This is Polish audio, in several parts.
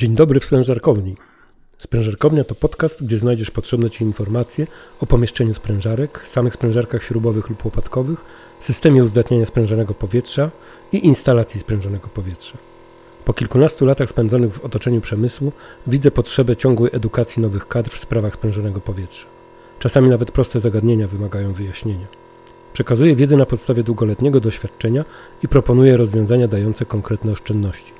Dzień dobry w sprężarkowni. Sprężarkownia to podcast, gdzie znajdziesz potrzebne Ci informacje o pomieszczeniu sprężarek, samych sprężarkach śrubowych lub łopatkowych, systemie uzdatniania sprężonego powietrza i instalacji sprężonego powietrza. Po kilkunastu latach spędzonych w otoczeniu przemysłu widzę potrzebę ciągłej edukacji nowych kadr w sprawach sprężonego powietrza. Czasami nawet proste zagadnienia wymagają wyjaśnienia. Przekazuję wiedzę na podstawie długoletniego doświadczenia i proponuję rozwiązania dające konkretne oszczędności.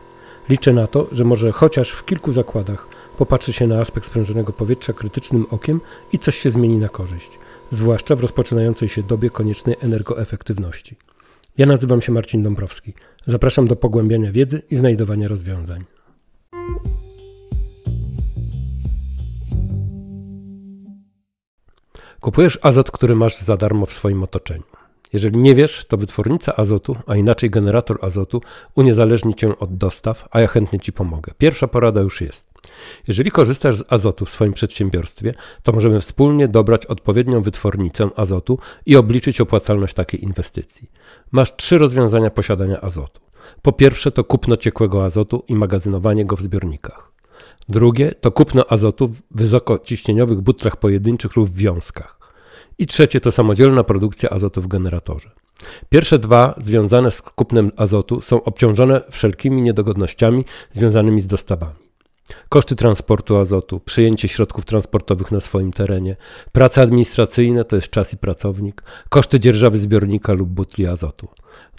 Liczę na to, że może chociaż w kilku zakładach popatrzy się na aspekt sprężonego powietrza krytycznym okiem i coś się zmieni na korzyść, zwłaszcza w rozpoczynającej się dobie koniecznej energoefektywności. Ja nazywam się Marcin Dąbrowski. Zapraszam do pogłębiania wiedzy i znajdowania rozwiązań. Kupujesz azot, który masz za darmo w swoim otoczeniu. Jeżeli nie wiesz, to wytwornica azotu, a inaczej generator azotu, uniezależni cię od dostaw, a ja chętnie ci pomogę. Pierwsza porada już jest. Jeżeli korzystasz z azotu w swoim przedsiębiorstwie, to możemy wspólnie dobrać odpowiednią wytwornicę azotu i obliczyć opłacalność takiej inwestycji. Masz trzy rozwiązania posiadania azotu. Po pierwsze to kupno ciekłego azotu i magazynowanie go w zbiornikach. Drugie to kupno azotu w wysokociśnieniowych butlach pojedynczych lub w wiązkach. I trzecie to samodzielna produkcja azotu w generatorze. Pierwsze dwa, związane z kupnem azotu, są obciążone wszelkimi niedogodnościami związanymi z dostawami. Koszty transportu azotu, przyjęcie środków transportowych na swoim terenie, prace administracyjne to jest czas i pracownik, koszty dzierżawy zbiornika lub butli azotu.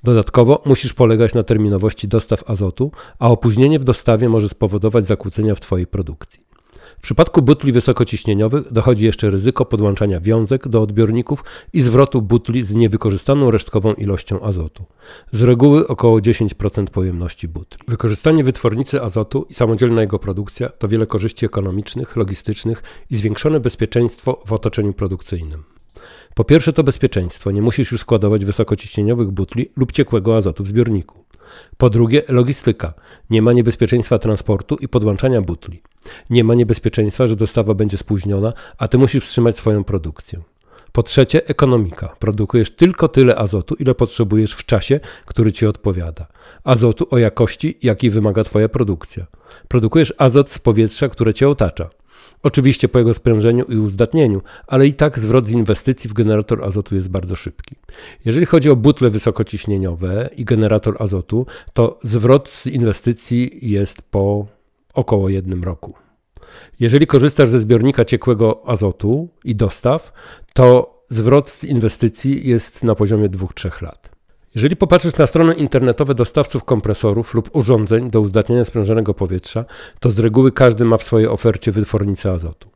Dodatkowo musisz polegać na terminowości dostaw azotu, a opóźnienie w dostawie może spowodować zakłócenia w Twojej produkcji. W przypadku butli wysokociśnieniowych dochodzi jeszcze ryzyko podłączania wiązek do odbiorników i zwrotu butli z niewykorzystaną resztkową ilością azotu. Z reguły około 10% pojemności butli. Wykorzystanie wytwornicy azotu i samodzielna jego produkcja to wiele korzyści ekonomicznych, logistycznych i zwiększone bezpieczeństwo w otoczeniu produkcyjnym. Po pierwsze to bezpieczeństwo, nie musisz już składować wysokociśnieniowych butli lub ciekłego azotu w zbiorniku. Po drugie, logistyka. Nie ma niebezpieczeństwa transportu i podłączania butli. Nie ma niebezpieczeństwa, że dostawa będzie spóźniona, a ty musisz wstrzymać swoją produkcję. Po trzecie, ekonomika. Produkujesz tylko tyle azotu, ile potrzebujesz w czasie, który ci odpowiada. Azotu o jakości, jakiej wymaga Twoja produkcja. Produkujesz azot z powietrza, które Cię otacza. Oczywiście po jego sprężeniu i uzdatnieniu, ale i tak zwrot z inwestycji w generator azotu jest bardzo szybki. Jeżeli chodzi o butle wysokociśnieniowe i generator azotu, to zwrot z inwestycji jest po około jednym roku. Jeżeli korzystasz ze zbiornika ciekłego azotu i dostaw, to zwrot z inwestycji jest na poziomie 2-3 lat. Jeżeli popatrzysz na strony internetowe dostawców kompresorów lub urządzeń do uzdatniania sprężonego powietrza, to z reguły każdy ma w swojej ofercie wytwornicę azotu.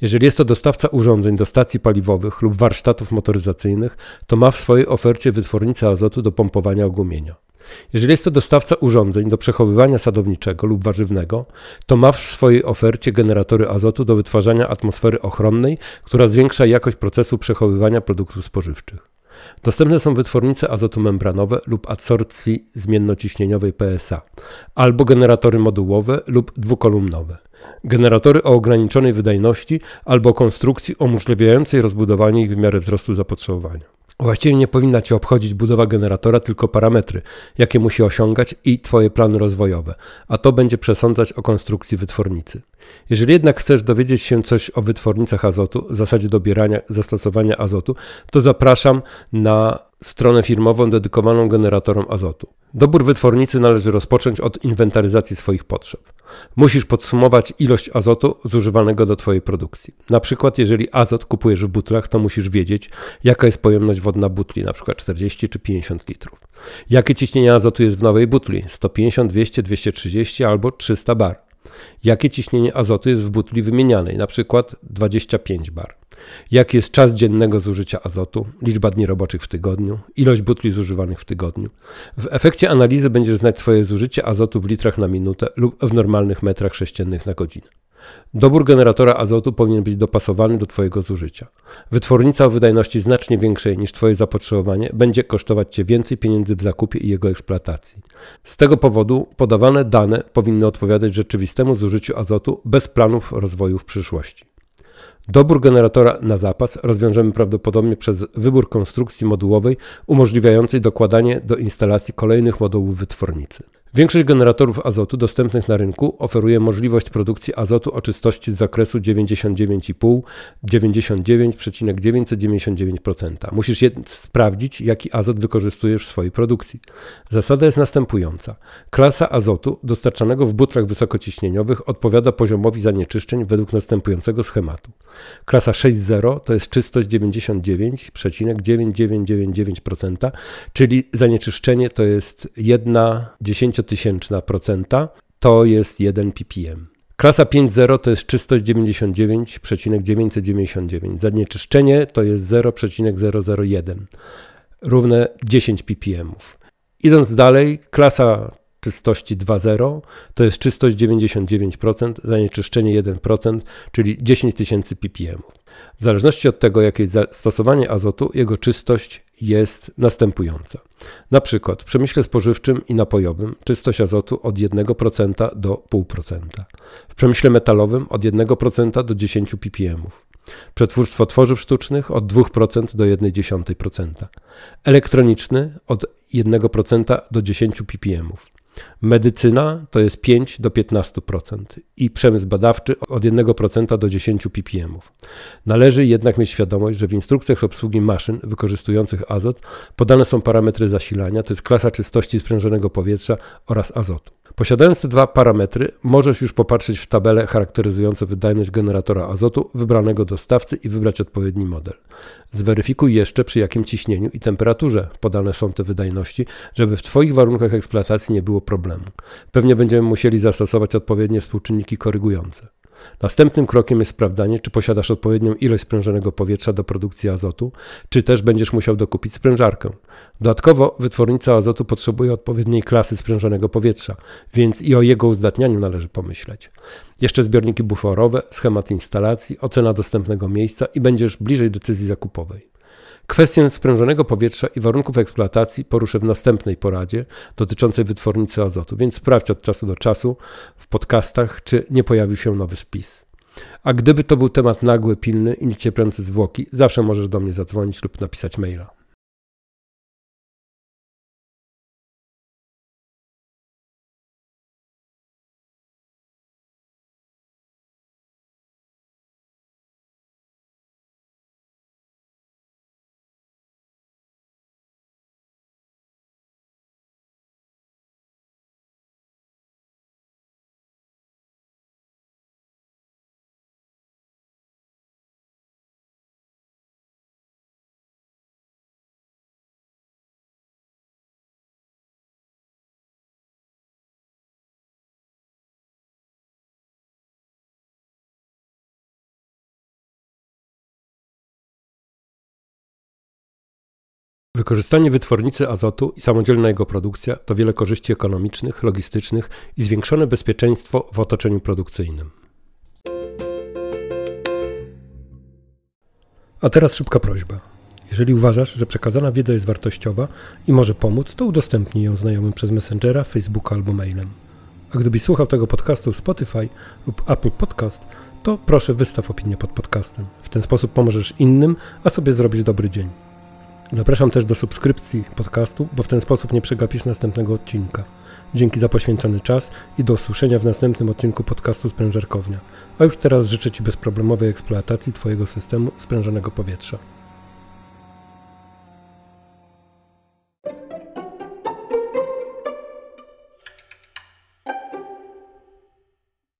Jeżeli jest to dostawca urządzeń do stacji paliwowych lub warsztatów motoryzacyjnych, to ma w swojej ofercie wytwornicę azotu do pompowania ogumienia. Jeżeli jest to dostawca urządzeń do przechowywania sadowniczego lub warzywnego, to ma w swojej ofercie generatory azotu do wytwarzania atmosfery ochronnej, która zwiększa jakość procesu przechowywania produktów spożywczych. Dostępne są wytwornice azotu membranowe lub adsorpcji zmiennociśnieniowej PSA, albo generatory modułowe lub dwukolumnowe. Generatory o ograniczonej wydajności albo konstrukcji umożliwiającej rozbudowanie ich w miarę wzrostu zapotrzebowania. Właściwie nie powinna Cię obchodzić budowa generatora, tylko parametry, jakie musi osiągać i Twoje plany rozwojowe, a to będzie przesądzać o konstrukcji wytwornicy. Jeżeli jednak chcesz dowiedzieć się coś o wytwornicach azotu, zasadzie dobierania, zastosowania azotu, to zapraszam na stronę firmową dedykowaną generatorom azotu. Dobór wytwornicy należy rozpocząć od inwentaryzacji swoich potrzeb. Musisz podsumować ilość azotu zużywanego do Twojej produkcji. Na przykład, jeżeli azot kupujesz w butlach, to musisz wiedzieć, jaka jest pojemność wodna butli, na przykład 40 czy 50 litrów. Jakie ciśnienie azotu jest w nowej butli? 150, 200, 230 albo 300 bar. Jakie ciśnienie azotu jest w butli wymienianej, na przykład 25 bar. Jaki jest czas dziennego zużycia azotu, liczba dni roboczych w tygodniu, ilość butli zużywanych w tygodniu. W efekcie analizy będziesz znać swoje zużycie azotu w litrach na minutę lub w normalnych metrach sześciennych na godzinę. Dobór generatora azotu powinien być dopasowany do Twojego zużycia. Wytwornica o wydajności znacznie większej niż Twoje zapotrzebowanie będzie kosztować Cię więcej pieniędzy w zakupie i jego eksploatacji. Z tego powodu podawane dane powinny odpowiadać rzeczywistemu zużyciu azotu bez planów rozwoju w przyszłości. Dobór generatora na zapas rozwiążemy prawdopodobnie przez wybór konstrukcji modułowej umożliwiającej dokładanie do instalacji kolejnych modułów wytwornicy. Większość generatorów azotu dostępnych na rynku oferuje możliwość produkcji azotu o czystości z zakresu 99,5-99,999%. Musisz sprawdzić, jaki azot wykorzystujesz w swojej produkcji. Zasada jest następująca. Klasa azotu dostarczanego w butlach wysokociśnieniowych odpowiada poziomowi zanieczyszczeń według następującego schematu. Klasa 6.0 to jest czystość 99,9999%, czyli zanieczyszczenie to jest 1 dziesięciotysięczna procenta, to jest 1 ppm. Klasa 5.0 to jest czystość 99,999. Zanieczyszczenie to jest 0,001, równe 10 ppm. Idąc dalej, klasa czystości 2.0 to jest czystość 99%, zanieczyszczenie 1%, czyli 10 tysięcy ppm. W zależności od tego, jakie jest zastosowanie azotu, jego czystość jest następująca. Na przykład w przemyśle spożywczym i napojowym czystość azotu od 1% do 0,5%. W przemyśle metalowym od 1% do 10 ppm. Przetwórstwo tworzyw sztucznych od 2% do 0,1%. Elektroniczny od 1% do 10 ppm. Medycyna to jest 5 do 15% i przemysł badawczy od 1% do 10 ppm. Należy jednak mieć świadomość, że w instrukcjach obsługi maszyn wykorzystujących azot podane są parametry zasilania, to jest klasa czystości sprężonego powietrza oraz azotu. Posiadając te dwa parametry, możesz już popatrzeć w tabelę charakteryzujące wydajność generatora azotu wybranego dostawcy i wybrać odpowiedni model. Zweryfikuj jeszcze przy jakim ciśnieniu i temperaturze podane są te wydajności, żeby w Twoich warunkach eksploatacji nie było problemu. Pewnie będziemy musieli zastosować odpowiednie współczynniki korygujące. Następnym krokiem jest sprawdzanie, czy posiadasz odpowiednią ilość sprężonego powietrza do produkcji azotu, czy też będziesz musiał dokupić sprężarkę. Dodatkowo wytwornica azotu potrzebuje odpowiedniej klasy sprężonego powietrza, więc i o jego uzdatnianiu należy pomyśleć. Jeszcze zbiorniki buforowe, schemat instalacji, ocena dostępnego miejsca i będziesz bliżej decyzji zakupowej. Kwestię sprężonego powietrza i warunków eksploatacji poruszę w następnej poradzie dotyczącej wytwornicy azotu, więc sprawdź od czasu do czasu w podcastach, czy nie pojawił się nowy spis. A gdyby to był temat nagły, pilny i niecierpiący zwłoki, zawsze możesz do mnie zadzwonić lub napisać maila. Wykorzystanie wytwornicy azotu i samodzielna jego produkcja to wiele korzyści ekonomicznych, logistycznych i zwiększone bezpieczeństwo w otoczeniu produkcyjnym. A teraz szybka prośba. Jeżeli uważasz, że przekazana wiedza jest wartościowa i może pomóc, to udostępnij ją znajomym przez Messengera, Facebooka albo mailem. A gdybyś słuchał tego podcastu w Spotify lub Apple Podcast, to proszę wystaw opinię pod podcastem. W ten sposób pomożesz innym, a sobie zrobisz dobry dzień. Zapraszam też do subskrypcji podcastu, bo w ten sposób nie przegapisz następnego odcinka. Dzięki za poświęcony czas i do usłyszenia w następnym odcinku podcastu Sprężarkownia. A już teraz życzę Ci bezproblemowej eksploatacji Twojego systemu sprężonego powietrza.